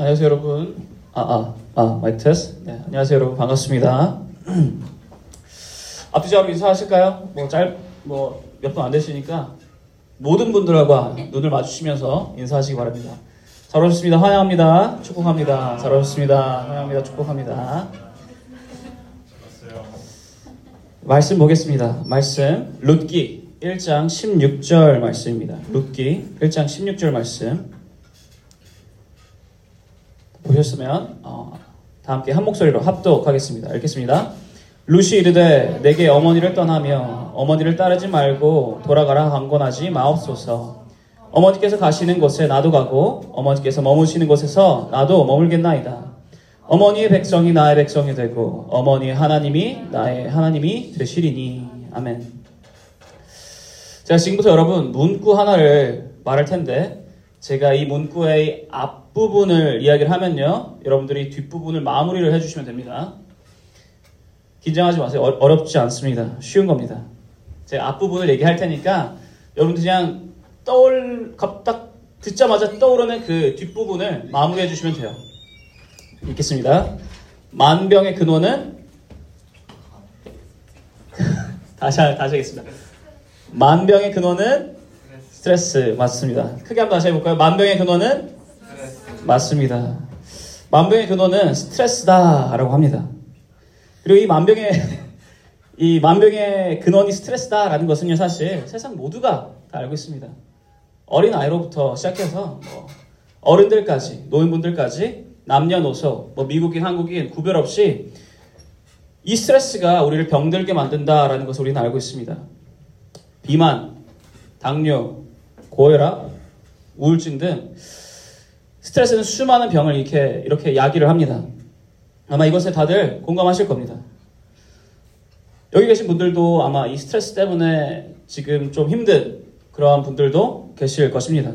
안녕하세요 여러분. 아, 아, 아, 마이크 테스트. 네, 안녕하세요 여러분. 반갑습니다. 앞뒤자로 인사하실까요? 뭐 짧, 뭐 몇 분 안 되시니까 모든 분들과 눈을 마주치면서 인사하시기 바랍니다. 잘 오셨습니다. 환영합니다. 축복합니다. 잘 오셨습니다. 환영합니다. 축복합니다. 말씀 보겠습니다. 말씀 룻기 1장 16절 말씀입니다. 룻기 1장 16절 말씀 보셨으면 어, 다 함께 한 목소리로 합독하겠습니다. 읽겠습니다. 루시 이르되 내게 어머니를 떠나며 어머니를 따르지 말고 돌아가라 강권하지 마옵소서. 어머니께서 가시는 곳에 나도 가고 어머니께서 머무시는 곳에서 나도 머물겠나이다. 어머니의 백성이 나의 백성이 되고 어머니의 하나님이 나의 하나님이 되시리니 아멘. 제가 지금부터 여러분 문구 하나를 말할 텐데 제가 이 문구의 앞 부분을 이야기를 하면요 여러분들이 뒷부분을 마무리를 해주시면 됩니다. 긴장하지 마세요. 어, 어렵지 않습니다. 쉬운 겁니다. 제가 앞부분을 얘기할 테니까 여러분들 그냥 떠올 딱 듣자마자 떠오르는 그 뒷부분을 마무리해 주시면 돼요. 읽겠습니다. 만병의 근원은 다시 다시 하겠습니다. 만병의 근원은 스트레스 맞습니다. 크게 한번 다시 해볼까요? 만병의 근원은 맞습니다. 만병의 근원은 스트레스다라고 합니다. 그리고 이 만병의 이 만병의 근원이 스트레스다라는 것은요 사실 세상 모두가 다 알고 있습니다. 어린 아이로부터 시작해서 뭐 어른들까지 노인분들까지 남녀노소 뭐 미국인 한국인 구별 없이 이 스트레스가 우리를 병들게 만든다라는 것을 우리는 알고 있습니다. 비만, 당뇨, 고혈압, 우울증 등 스트레스는 수많은 병을 이렇게 이렇게 야기를 합니다. 아마 이것에 다들 공감하실 겁니다. 여기 계신 분들도 아마 이 스트레스 때문에 지금 좀 힘든 그러한 분들도 계실 것입니다.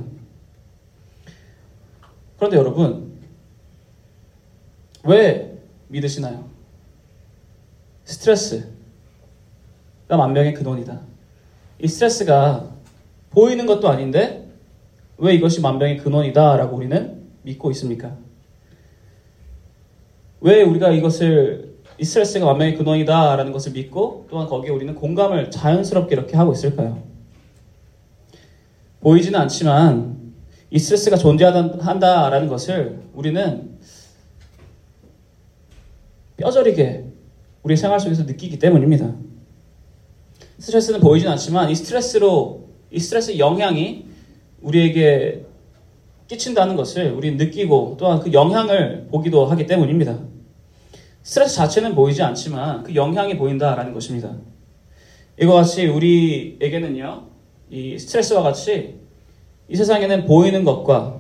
그런데 여러분, 왜 믿으시나요? 스트레스가 만병의 근원이다. 이 스트레스가 보이는 것도 아닌데 왜 이것이 만병의 근원이다라고 우리는 믿고 있습니까? 왜 우리가 이것을 이 스트레스가 만병의 근원이다라는 것을 믿고 또한 거기에 우리는 공감을 자연스럽게 이렇게 하고 있을까요? 보이지는 않지만 이 스트레스가 존재한다라는 것을 우리는 뼈저리게 우리 생활 속에서 느끼기 때문입니다. 스트레스는 보이진 않지만 이 스트레스로 이 스트레스 영향이 우리에게 끼친다는 것을 우리 느끼고 또한 그 영향을 보기도 하기 때문입니다. 스트레스 자체는 보이지 않지만 그 영향이 보인다라는 것입니다. 이와 같이 우리에게는요, 이 스트레스와 같이 이 세상에는 보이는 것과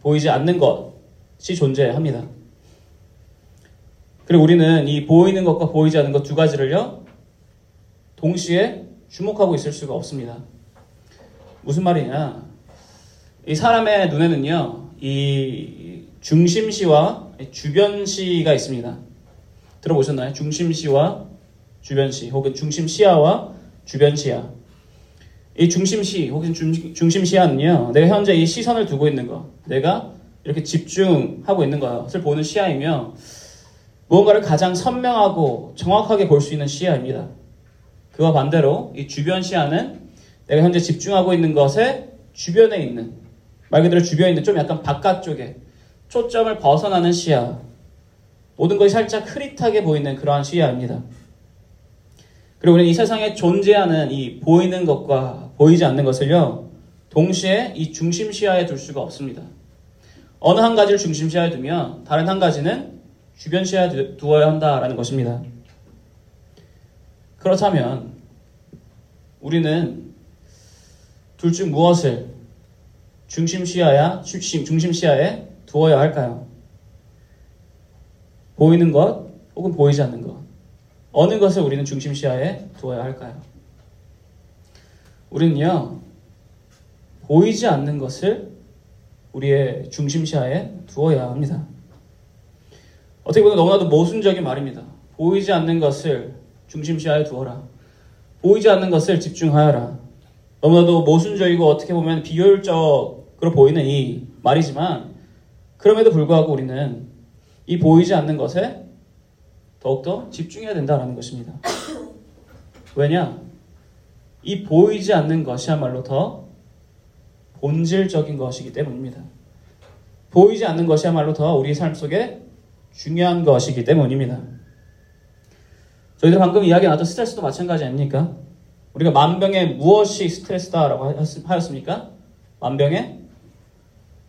보이지 않는 것이 존재합니다. 그리고 우리는 이 보이는 것과 보이지 않는 것 두 가지를요, 동시에 주목하고 있을 수가 없습니다. 무슨 말이냐? 이 사람의 눈에는요, 이 중심시와 주변시가 있습니다. 들어보셨나요? 중심시와 주변시, 혹은 중심시야와 주변시야. 이 중심시, 혹은 중심시야는요, 내가 현재 이 시선을 두고 있는 것, 내가 이렇게 집중하고 있는 것을 보는 시야이며, 무언가를 가장 선명하고 정확하게 볼 수 있는 시야입니다. 그와 반대로 이 주변 시야는 내가 현재 집중하고 있는 것에 주변에 있는 말 그대로 있는 좀 약간 바깥쪽에 초점을 벗어나는 시야 모든 것이 살짝 흐릿하게 보이는 그러한 시야입니다. 그리고 우리는 이 세상에 존재하는 이 보이는 것과 보이지 않는 것을요 동시에 이 중심 시야에 둘 수가 없습니다. 어느 한 가지를 중심 시야에 두면 다른 한 가지는 주변 시야에 두어야 한다라는 것입니다. 그렇다면 우리는 둘 중 무엇을 중심 시야야 중심 중심 시야에 두어야 할까요? 보이는 것 혹은 보이지 않는 것 어느 것을 우리는 중심 시야에 두어야 할까요? 우리는요 보이지 않는 것을 우리의 중심 시야에 두어야 합니다. 어떻게 보면 너무나도 모순적인 말입니다. 보이지 않는 것을 중심 시야에 두어라. 보이지 않는 것을 집중하여라. 너무나도 모순적이고 어떻게 보면 비효율적 으로 보이는 이 말이지만 그럼에도 불구하고 우리는 이 보이지 않는 것에 더욱더 집중해야 된다는 것입니다. 왜냐? 이 보이지 않는 것이야말로 더 본질적인 것이기 때문입니다. 보이지 않는 것이야말로 더 우리 삶 속에 중요한 것이기 때문입니다. 저희들 방금 이야기 나왔던 스트레스도 마찬가지 아닙니까? 우리가 만병의 무엇이 스트레스다라고 하였습니까? 만병의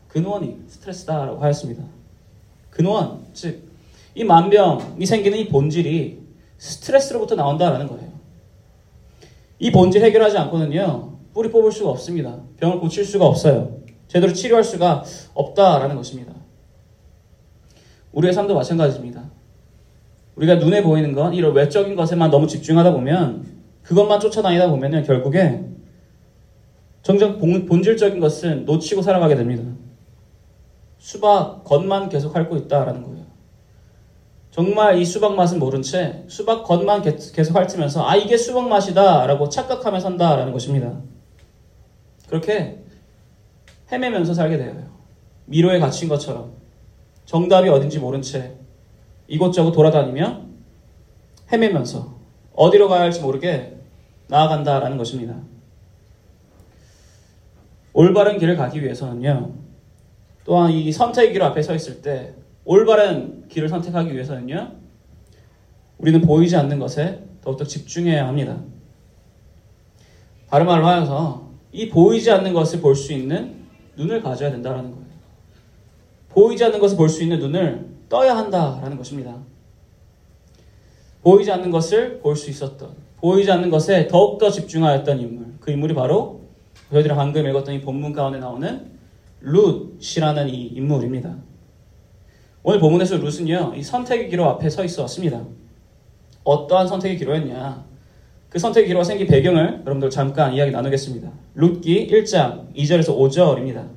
근원이 스트레스다라고 하였습니다. 근원, 즉, 이 만병이 생기는 이 본질이 스트레스로부터 나온다라는 거예요. 이 본질 해결하지 않고는요, 뿌리 뽑을 수가 없습니다. 병을 고칠 수가 없어요. 제대로 치료할 수가 없다라는 것입니다. 우리의 삶도 마찬가지입니다. 우리가 눈에 보이는 건 이런 외적인 것에만 너무 집중하다 보면 그것만 쫓아다니다 보면은 결국에 정작 본질적인 것은 놓치고 살아가게 됩니다. 수박 겉만 계속 핥고 있다라는 거예요. 정말 이 수박 맛은 모른 채 수박 겉만 계속 핥으면서 아 이게 수박 맛이다라고 착각하며 산다라는 것입니다. 그렇게 헤매면서 살게 되어요. 미로에 갇힌 것처럼 정답이 어딘지 모른 채 이곳저곳 돌아다니며 헤매면서 어디로 가야 할지 모르게 나아간다라는 것입니다. 올바른 길을 가기 위해서는요. 또한 이 선택의 길 앞에 서 있을 때 올바른 길을 선택하기 위해서는요. 우리는 보이지 않는 것에 더욱더 집중해야 합니다. 다른 말로 하여서 이 보이지 않는 것을 볼 수 있는 눈을 가져야 된다는 거예요. 보이지 않는 것을 볼 수 있는 눈을 떠야 한다라는 것입니다. 보이지 않는 것을 볼 수 있었던, 보이지 않는 것에 더욱더 집중하였던 인물. 그 인물이 바로 저희들이 방금 읽었던 이 본문 가운데 나오는 룻이라는 이 인물입니다. 오늘 본문에서 룻은요, 이 선택의 기로 앞에 서 있었습니다. 어떠한 선택의 기로였냐? 그 선택의 기로가 생긴 배경을 여러분들 잠깐 이야기 나누겠습니다. 룻기 1장 2절에서 5절입니다.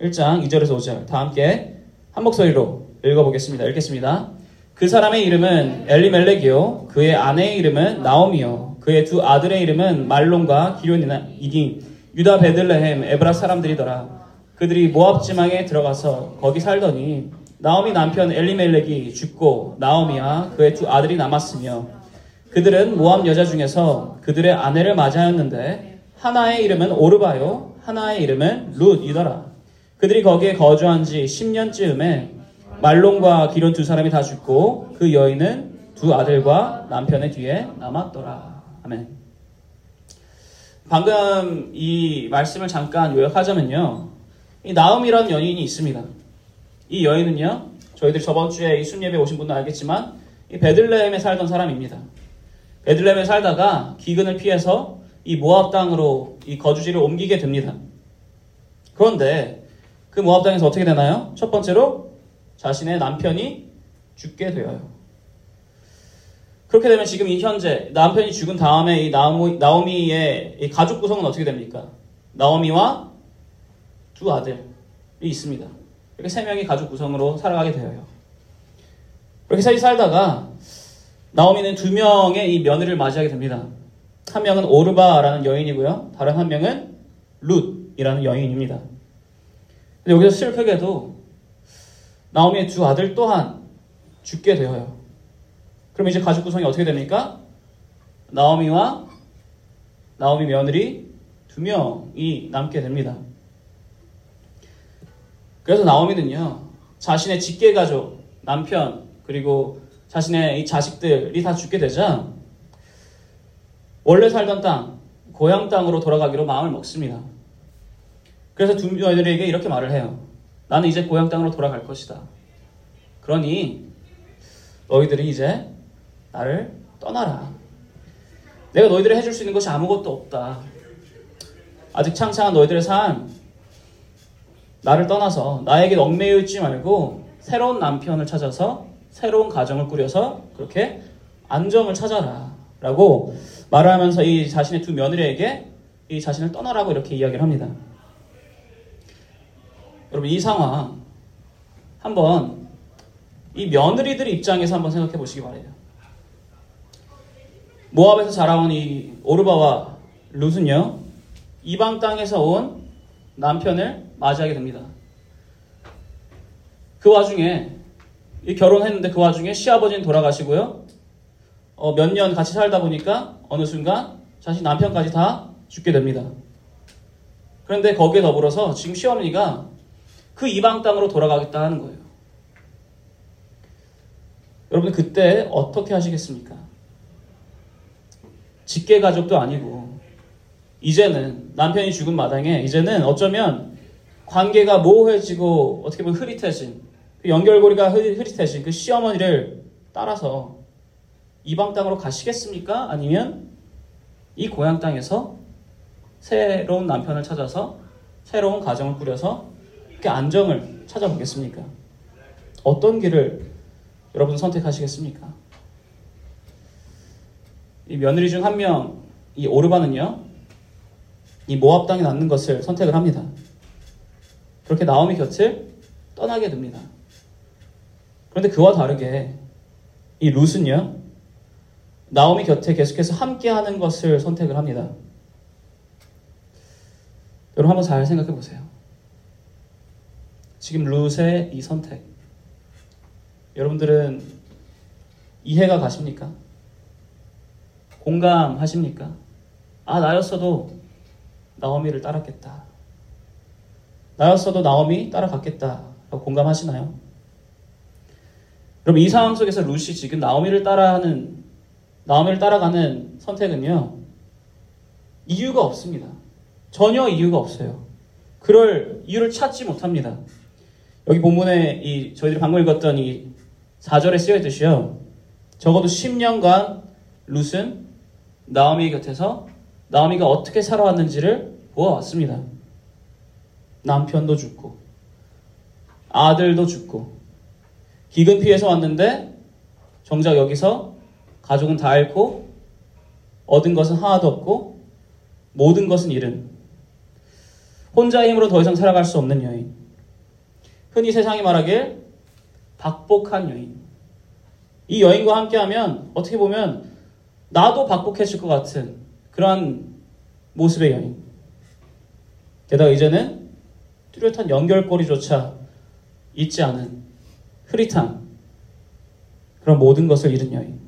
1장 2절에서 5절 다 함께 한 목소리로 읽어보겠습니다. 읽겠습니다. 그 사람의 이름은 엘리멜렉이요 그의 아내의 이름은 나오미요 그의 두 아들의 이름은 말론과 기론이니 유다 베들레헴 에브라 사람들이더라. 그들이 모압 지망에 들어가서 거기 살더니 나오미 남편 엘리멜렉이 죽고 나오미와 그의 두 아들이 남았으며 그들은 모압 여자 중에서 그들의 아내를 맞이하였는데 하나의 이름은 오르바요 하나의 이름은 룻이더라. 그들이 거기에 거주한 지 10년쯤에 말론과 기론 두 사람이 다 죽고 그 여인은 두 아들과 남편의 뒤에 남았더라. 아멘. 방금 이 말씀을 잠깐 요약하자면요. 이 나음이라는 여인이 있습니다. 이 여인은요. 저희들이 저번 주에 이 순예배 오신 분도 알겠지만 이 베들레헴에 살던 사람입니다. 베들레헴에 살다가 기근을 피해서 이 모압 땅으로 이 거주지를 옮기게 됩니다. 그런데 그 모압 당에서 어떻게 되나요? 첫 번째로 자신의 남편이 죽게 되어요. 그렇게 되면 지금 이 현재 남편이 죽은 다음에 이 나오미, 나오미의 이 가족 구성은 어떻게 됩니까? 나오미와 두 아들이 있습니다. 이렇게 세 명이 가족 구성으로 살아가게 되어요. 그렇게 셋이 살다가 나오미는 두 명의 이 며느리를 맞이하게 됩니다. 한 명은 오르바라는 여인이고요. 다른 한 명은 룻이라는 여인입니다. 근데 여기서 슬프게도 나오미의 두 아들 또한 죽게 되어요. 그럼 이제 가족 구성이 어떻게 됩니까? 나오미와 나오미 며느리 두 명이 남게 됩니다. 그래서 나오미는요, 자신의 직계 가족, 남편, 그리고 자신의 이 자식들이 다 죽게 되자, 원래 살던 땅, 고향 땅으로 돌아가기로 마음을 먹습니다. 그래서 두 아이들에게 이렇게 말을 해요. 나는 이제 고향 땅으로 돌아갈 것이다. 그러니 너희들이 이제 나를 떠나라. 내가 너희들이 해줄 수 있는 것이 아무것도 없다. 아직 창창한 너희들의 삶, 나를 떠나서 나에게 얽매여 있지 말고 새로운 남편을 찾아서 새로운 가정을 꾸려서 그렇게 안정을 찾아라. 라고 말을 하면서 이 자신의 두 며느리에게 이 자신을 떠나라고 이렇게 이야기를 합니다. 여러분 이 상황 한번 이 며느리들 입장에서 한번 생각해 보시기 바래요. 모압에서 자라온 이 오르바와 룻은요 이방 땅에서 온 남편을 맞이하게 됩니다. 그 와중에 이 결혼했는데 그 와중에 시아버지는 돌아가시고요. 어, 몇 년 같이 살다 보니까 어느 순간 자신 남편까지 다 죽게 됩니다. 그런데 거기에 더불어서 지금 시어머니가 그 이방 땅으로 돌아가겠다 하는 거예요. 여러분 그때 어떻게 하시겠습니까? 직계 가족도 아니고 이제는 남편이 죽은 마당에 이제는 어쩌면 관계가 모호해지고 어떻게 보면 흐릿해진 그 연결고리가 흐릿해진 그 시어머니를 따라서 이방 땅으로 가시겠습니까? 아니면 이 고향 땅에서 새로운 남편을 찾아서 새로운 가정을 꾸려서 그 안정을 찾아보겠습니까? 어떤 길을 여러분 선택하시겠습니까? 이 며느리 중 한 명, 이 오르바는요, 이 모압 땅에 낳는 것을 선택을 합니다. 그렇게 나오미 곁을 떠나게 됩니다. 그런데 그와 다르게 이 룻은요, 나오미 곁에 계속해서 함께하는 것을 선택을 합니다. 여러분 한번 잘 생각해 보세요. 지금 룻의 이 선택, 여러분들은 이해가 가십니까? 공감하십니까? 아, 나였어도 나오미를 따랐겠다. 나였어도 나오미 따라갔겠다. 공감하시나요? 여러분, 이 상황 속에서 루시 지금 나오미를 따라하는, 나오미를 따라가는 선택은요, 이유가 없습니다. 전혀 이유가 없어요. 그럴 이유를 찾지 못합니다. 여기 본문에 이, 저희들이 방금 읽었던 이 4절에 쓰여 있듯이요. 적어도 10년간 룻은 나오미 곁에서 나오미가 어떻게 살아왔는지를 보아왔습니다. 남편도 죽고 아들도 죽고 기근 피해서 왔는데 정작 여기서 가족은 다 잃고 얻은 것은 하나도 없고 모든 것은 잃은. 혼자의 힘으로 더 이상 살아갈 수 없는 여인. 흔히 세상이 말하길 박복한 여인. 이 여인과 함께하면 어떻게 보면 나도 박복해질 것 같은 그러한 모습의 여인. 게다가 이제는 뚜렷한 연결고리조차 있지 않은 흐릿한 그런 모든 것을 잃은 여인.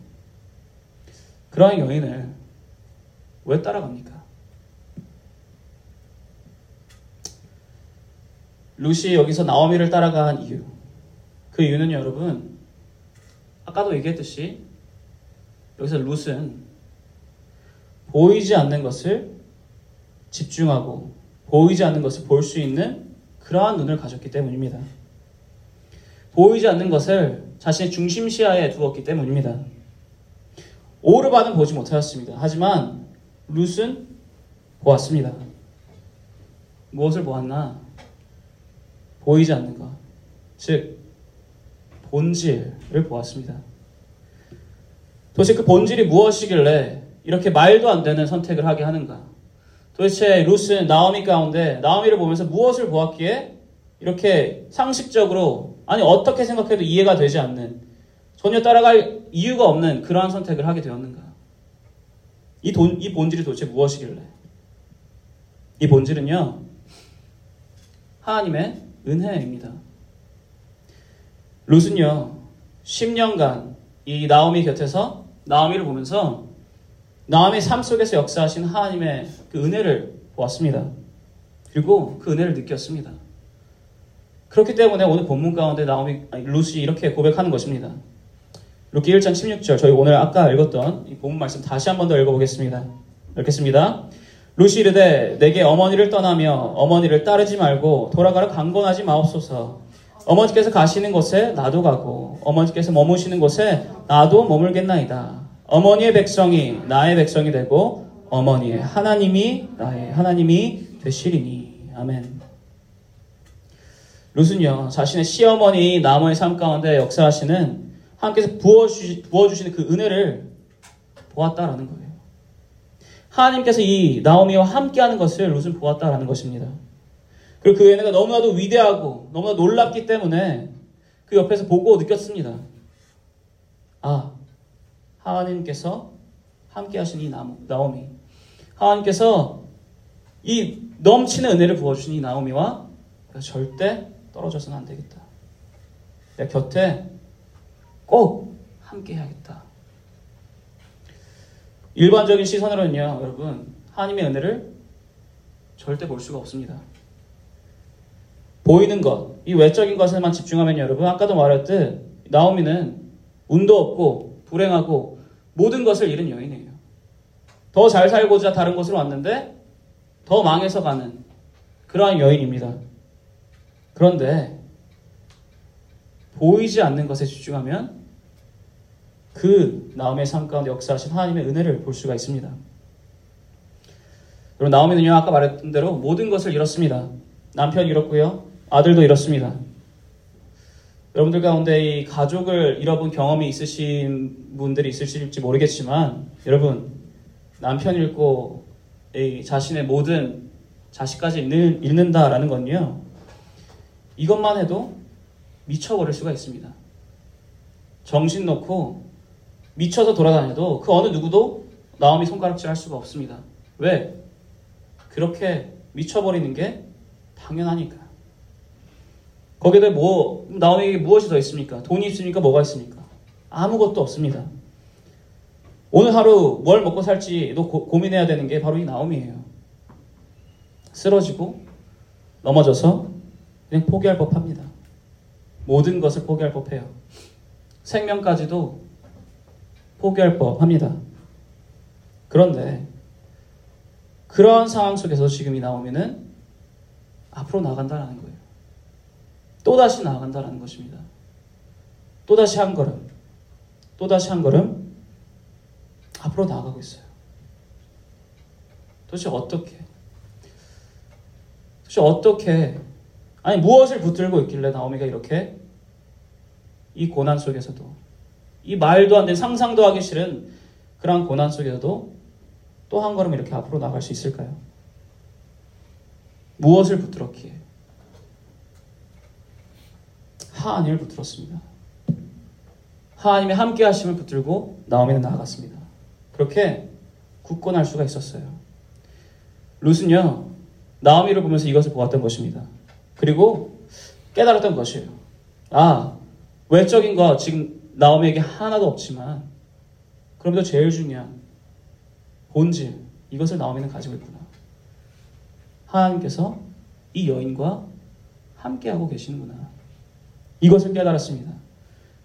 그러한 여인을 왜 따라갑니까? 루시 여기서 나오미를 따라간 이유. 그 이유는 여러분, 아까도 얘기했듯이 여기서 룻은 보이지 않는 것을 집중하고 보이지 않는 것을 볼 수 있는 그러한 눈을 가졌기 때문입니다. 보이지 않는 것을 자신의 중심 시야에 두었기 때문입니다. 오르바는 보지 못하였습니다. 하지만 룻은 보았습니다. 무엇을 보았나? 보이지 않는 것. 즉, 본질을 보았습니다. 도대체 그 본질이 무엇이길래 이렇게 말도 안 되는 선택을 하게 하는가? 도대체 루스는 나오미 가운데 나오미를 보면서 무엇을 보았기에 이렇게 상식적으로 아니 어떻게 생각해도 이해가 되지 않는 전혀 따라갈 이유가 없는 그러한 선택을 하게 되었는가? 이, 돈, 이 본질이 도대체 무엇이길래? 이 본질은요, 하나님의 은혜입니다. 룻은요, 10년간 이 나오미 곁에서 나오미를 보면서 나오미 삶 속에서 역사하신 하나님의 그 은혜를 보았습니다. 그리고 그 은혜를 느꼈습니다. 그렇기 때문에 오늘 본문 가운데 나오미 룻이 이렇게 고백하는 것입니다. 룻기 1장 16절 저희 오늘 아까 읽었던 이 본문 말씀 다시 한 번 더 읽어보겠습니다. 읽겠습니다. 루시 이르되 내게 어머니를 떠나며 어머니를 따르지 말고 돌아가라 강권하지 마옵소서. 어머니께서 가시는 곳에 나도 가고 어머니께서 머무시는 곳에 나도 머물겠나이다. 어머니의 백성이 나의 백성이 되고 어머니의 하나님이 나의 하나님이 되시리니. 아멘. 룻은요, 자신의 시어머니 나무의 삶 가운데 역사하시는 하나님께서 부어주시, 부어주시는 그 은혜를 보았다라는 거예요. 하나님께서 이 나오미와 함께하는 것을 룻은 보았다라는 것입니다. 그리고 그 은혜가 너무나도 위대하고 너무나 놀랍기 때문에 그 옆에서 보고 느꼈습니다. 아, 하나님께서 함께 하신 이 나오미. 하나님께서 이 넘치는 은혜를 부어주신 이 나오미와 절대 떨어져서는 안 되겠다. 내 곁에 꼭 함께 해야겠다. 일반적인 시선으로는요, 여러분, 하나님의 은혜를 절대 볼 수가 없습니다. 보이는 것, 이 외적인 것에만 집중하면 여러분, 아까도 말했듯, 나오미는 운도 없고, 불행하고, 모든 것을 잃은 여인이에요. 더 잘 살고자 다른 곳으로 왔는데, 더 망해서 가는 그러한 여인입니다. 그런데, 보이지 않는 것에 집중하면, 그 나오미의 삶 가운데 역사하신 하나님의 은혜를 볼 수가 있습니다. 그리고 나오미는요, 아까 말했던 대로 모든 것을 잃었습니다. 남편 잃었고요, 아들도 잃었습니다. 여러분들 가운데 이 가족을 잃어본 경험이 있으신 분들이 있으실지 모르겠지만, 여러분, 남편 잃고 이 자신의 모든 자식까지 잃는, 잃는다라는 건요, 이것만 해도 미쳐버릴 수가 있습니다. 정신 놓고 미쳐서 돌아다녀도 그 어느 누구도 나오미 손가락질 할 수가 없습니다. 왜? 그렇게 미쳐버리는 게 당연하니까. 거기에 뭐, 나오미에게 무엇이 더 있습니까? 돈이 있습니까? 뭐가 있습니까? 아무것도 없습니다. 오늘 하루 뭘 먹고 살지도 고, 고민해야 되는 게 바로 이 나오미예요. 쓰러지고 넘어져서 그냥 포기할 법합니다. 모든 것을 포기할 법해요. 생명까지도 포기할 법합니다. 그런데 그러한 상황 속에서 지금 이 나오미는 앞으로 나간다는 거예요. 또다시 나아간다는 것입니다. 또다시 한 걸음, 또다시 한 걸음 앞으로 나아가고 있어요. 도대체 어떻게? 도대체 어떻게? 아니 무엇을 붙들고 있길래 나오미가 이렇게 이 고난 속에서도 이 말도 안 되는 상상도 하기 싫은 그런 고난 속에서도 또 한 걸음 이렇게 앞으로 나갈 수 있을까요? 무엇을 붙들었기에? 하나님을 붙들었습니다. 하나님의 함께 하심을 붙들고 나오미는 나아갔습니다. 그렇게 굳건할 수가 있었어요. 룻은요, 나오미를 보면서 이것을 보았던 것입니다. 그리고 깨달았던 것이에요. 아, 외적인 거 지금 나오미에게 하나도 없지만, 그럼에도 제일 중요한 본질, 이것을 나오미는 가지고 있구나. 하나님께서 이 여인과 함께하고 계시는구나. 이것을 깨달았습니다.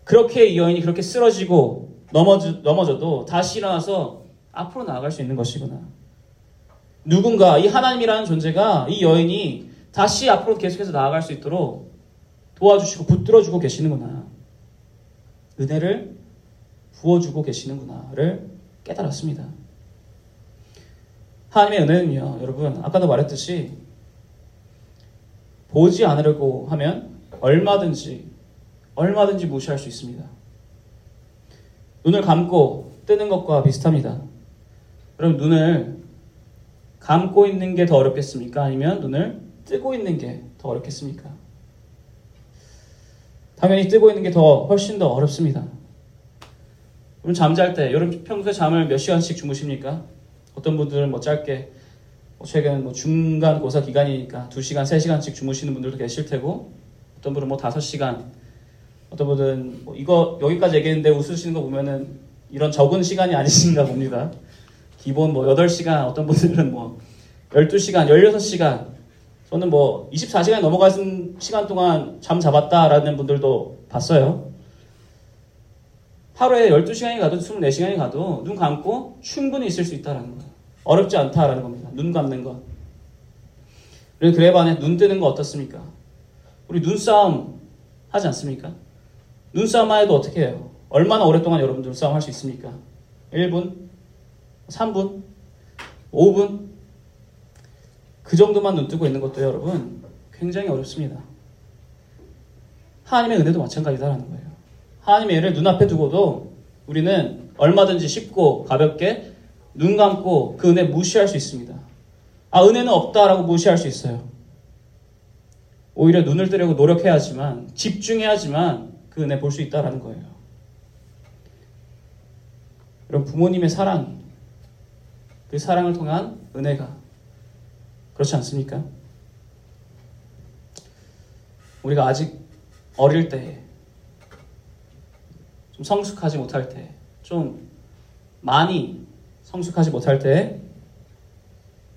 그렇게 이 여인이 그렇게 쓰러지고 넘어져, 넘어져도 다시 일어나서 앞으로 나아갈 수 있는 것이구나. 누군가 이 하나님이라는 존재가 이 여인이 다시 앞으로 계속해서 나아갈 수 있도록 도와주시고 붙들어주고 계시는구나. 은혜를 부어주고 계시는구나를 깨달았습니다. 하나님의 은혜는요, 여러분, 아까도 말했듯이 보지 않으려고 하면 얼마든지, 얼마든지 무시할 수 있습니다. 눈을 감고 뜨는 것과 비슷합니다. 여러분, 눈을 감고 있는 게 더 어렵겠습니까? 아니면 눈을 뜨고 있는 게 더 어렵겠습니까? 당연히 뜨고 있는 게 더 훨씬 더 어렵습니다. 여러분 잠잘 때, 여러분 평소에 잠을 몇 시간씩 주무십니까? 어떤 분들은 뭐 짧게, 뭐 최근 뭐 중간 고사 기간이니까 2시간, 3시간씩 주무시는 분들도 계실 테고, 어떤 분은 뭐 5시간, 어떤 분은 뭐 이거 여기까지 얘기했는데 웃으시는 거 보면은 이런 적은 시간이 아니신가 봅니다. 기본 뭐 8시간, 어떤 분들은 뭐 12시간, 16시간, 저는 뭐 24시간이 넘어가는 시간 동안 잠 잡았다라는 분들도 봤어요. 하루에 12시간이 가도 24시간이 가도 눈 감고 충분히 있을 수 있다라는 거예요. 어렵지 않다라는 겁니다. 눈 감는 것. 그리고 그에 반해 눈 뜨는 거 어떻습니까? 우리 눈싸움 하지 않습니까? 눈싸움만 해도 어떻게 해요? 얼마나 오랫동안 여러분 눈싸움 할 수 있습니까? 1분? 3분? 5분? 그 정도만 눈 뜨고 있는 것도 여러분 굉장히 어렵습니다. 하나님의 은혜도 마찬가지다라는 거예요. 하나님의 은혜를 눈앞에 두고도 우리는 얼마든지 쉽고 가볍게 눈 감고 그 은혜 무시할 수 있습니다. 아, 은혜는 없다라고 무시할 수 있어요. 오히려 눈을 뜨려고 노력해야지만, 집중해야지만 그 은혜 볼 수 있다라는 거예요. 여러분, 부모님의 사랑, 그 사랑을 통한 은혜가 그렇지 않습니까? 우리가 아직 어릴 때 좀 성숙하지 못할 때, 좀 많이 성숙하지 못할 때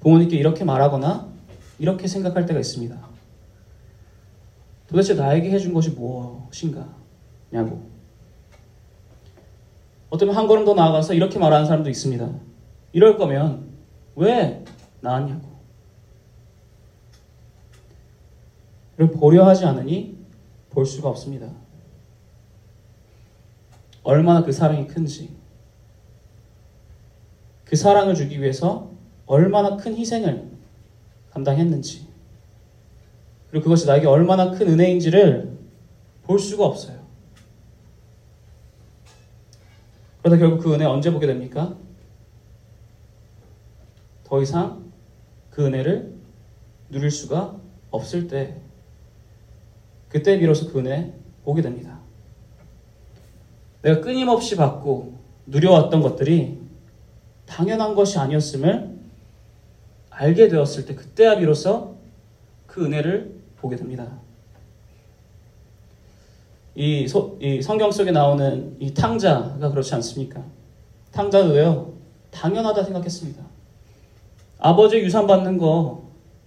부모님께 이렇게 말하거나 이렇게 생각할 때가 있습니다. 도대체 나에게 해준 것이 무엇인가? 냐고. 어쩌면 한 걸음 더 나아가서 이렇게 말하는 사람도 있습니다. 이럴 거면 왜 나왔냐고. 를 보려 하지 않으니 볼 수가 없습니다. 얼마나 그 사랑이 큰지, 그 사랑을 주기 위해서 얼마나 큰 희생을 감당했는지, 그리고 그것이 나에게 얼마나 큰 은혜인지를 볼 수가 없어요. 그러다 결국 그 은혜 언제 보게 됩니까? 더 이상 그 은혜를 누릴 수가 없을 때, 그때 비로소 그 은혜 보게 됩니다. 내가 끊임없이 받고 누려왔던 것들이 당연한 것이 아니었음을 알게 되었을 때, 그때야 비로소 그 은혜를 보게 됩니다. 이, 소, 이 성경 속에 나오는 이 탕자가 그렇지 않습니까? 탕자도요, 당연하다 생각했습니다. 아버지 유산 받는 거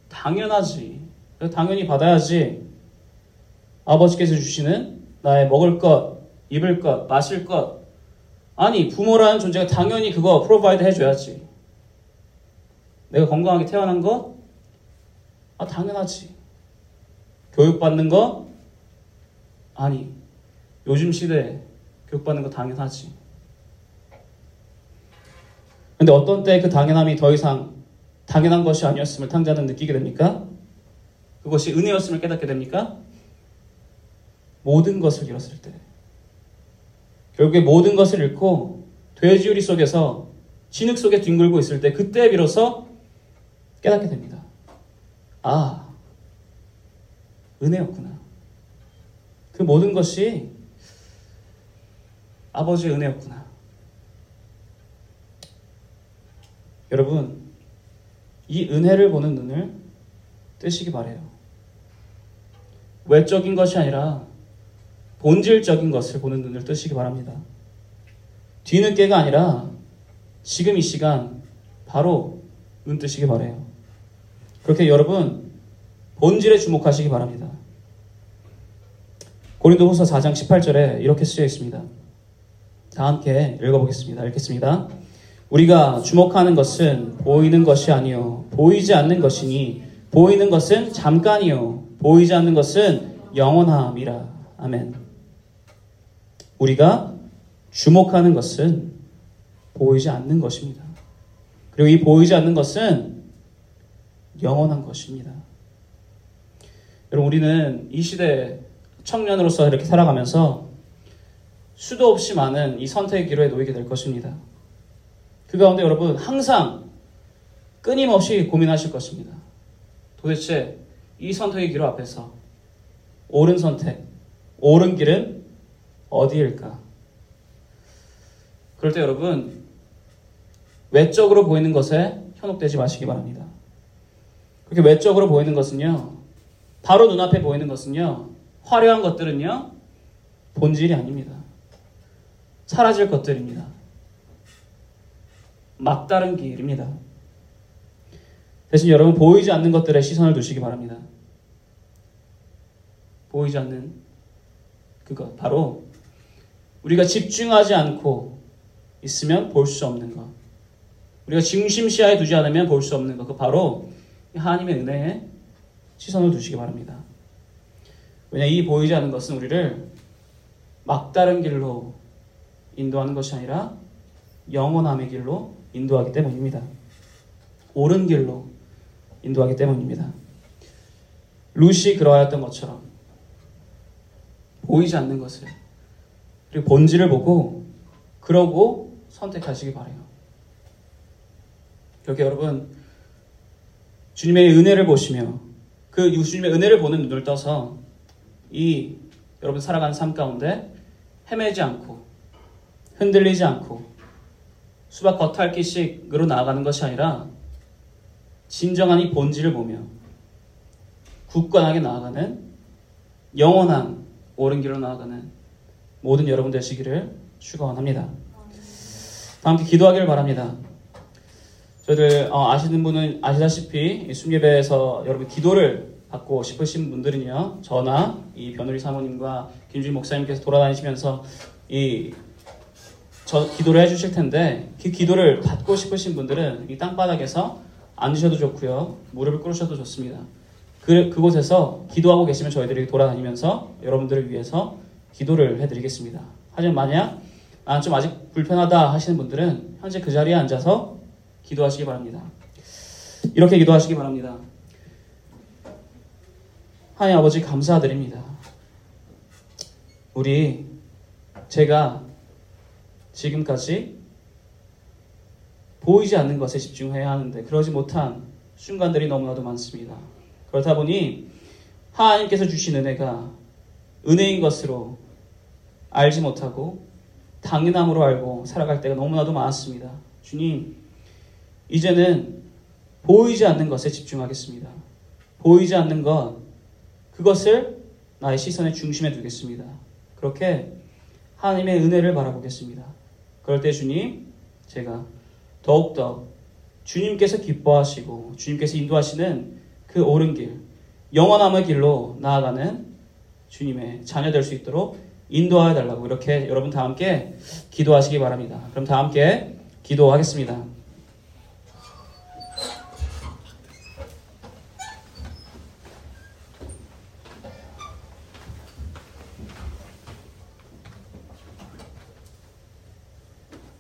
당연하지. 당연히 받아야지. 아버지께서 주시는 나의 먹을 것, 입을 것, 마실 것. 아니, 부모라는 존재가 당연히 그거 provide 해줘야지. 내가 건강하게 태어난 거? 아, 당연하지. 교육받는 거? 아니, 요즘 시대에 교육받는 거 당연하지. 근데 어떤 때 그 당연함이 더 이상 당연한 것이 아니었음을 탕자는 느끼게 됩니까? 그것이 은혜였음을 깨닫게 됩니까? 모든 것을 잃었을 때. 결국에 모든 것을 잃고 돼지우리 속에서 진흙 속에 뒹굴고 있을 때 그때 비로소 깨닫게 됩니다. 아, 은혜였구나. 그 모든 것이 아버지의 은혜였구나. 여러분, 이 은혜를 보는 눈을 뜨시기 바래요. 외적인 것이 아니라 본질적인 것을 보는 눈을 뜨시기 바랍니다. 뒤늦게가 아니라 지금 이 시간 바로 눈 뜨시기 바래요. 그렇게 여러분 본질에 주목하시기 바랍니다. 고린도후서 4장 18절에 이렇게 쓰여 있습니다. 다 함께 읽어보겠습니다. 읽겠습니다. 우리가 주목하는 것은 보이는 것이 아니요 보이지 않는 것이니 보이는 것은 잠깐이요 보이지 않는 것은 영원함이라. 아멘. 우리가 주목하는 것은 보이지 않는 것입니다. 그리고 이 보이지 않는 것은 영원한 것입니다. 여러분 우리는 이 시대 청년으로서 이렇게 살아가면서 수도 없이 많은 이 선택의 기로에 놓이게 될 것입니다. 그 가운데 여러분 항상 끊임없이 고민하실 것입니다. 도대체 이 선택의 길 앞에서 옳은 선택, 옳은 길은 어디일까? 그럴 때 여러분 외적으로 보이는 것에 현혹되지 마시기 바랍니다. 그렇게 외적으로 보이는 것은요, 바로 눈앞에 보이는 것은요, 화려한 것들은요, 본질이 아닙니다. 사라질 것들입니다. 막다른 길입니다. 대신 여러분 보이지 않는 것들에 시선을 두시기 바랍니다. 보이지 않는 그것 바로 우리가 집중하지 않고 있으면 볼 수 없는 것. 우리가 중심시야에 두지 않으면 볼 수 없는 것. 그 바로 하나님의 은혜에 시선을 두시기 바랍니다. 왜냐 이 보이지 않는 것은 우리를 막다른 길로 인도하는 것이 아니라 영원함의 길로 인도하기 때문입니다. 옳은 길로 인도하기 때문입니다. 루시 그러하였던 것처럼 보이지 않는 것을 그리고 본질을 보고 그러고 선택하시기 바래요. 그렇게 여러분 주님의 은혜를 보시며 그 주님의 은혜를 보는 눈을 떠서 이 여러분 살아가는 삶 가운데 헤매지 않고 흔들리지 않고 수박 겉핥기식으로 나아가는 것이 아니라 진정한 이 본질을 보며 굳건하게 나아가는 영원한 옳은 길로 나아가는 모든 여러분 되시기를 축원합니다. 다 함께 기도하기를 바랍니다. 저희들 어, 아시는 분은 아시다시피 이 순예배에서 여러분 기도를 받고 싶으신 분들은요 저나 이 변우리 사모님과 김주희 목사님께서 돌아다니시면서 이 저 기도를 해주실 텐데 그 기도를 받고 싶으신 분들은 이 땅바닥에서 앉으셔도 좋고요 무릎을 꿇으셔도 좋습니다. 그 그곳에서 기도하고 계시면 저희들이 돌아다니면서 여러분들을 위해서 기도를 해드리겠습니다. 하지만 만약 아, 좀 아직 불편하다 하시는 분들은 현재 그 자리에 앉아서 기도하시기 바랍니다. 이렇게 기도하시기 바랍니다. 하나님 아버지 감사드립니다. 우리 제가 지금까지 보이지 않는 것에 집중해야 하는데 그러지 못한 순간들이 너무나도 많습니다. 그렇다 보니 하나님께서 주신 은혜가 은혜인 것으로 알지 못하고 당연함으로 알고 살아갈 때가 너무나도 많았습니다. 주님, 이제는 보이지 않는 것에 집중하겠습니다. 보이지 않는 것, 그것을 나의 시선의 중심에 두겠습니다. 그렇게 하나님의 은혜를 바라보겠습니다. 그럴 때 주님, 제가 더욱더 주님께서 기뻐하시고 주님께서 인도하시는 그 옳은 길, 영원함의 길로 나아가는 주님의 자녀 될 수 있도록 인도하여 달라고 이렇게 여러분 다 함께 기도하시기 바랍니다. 그럼 다 함께 기도하겠습니다.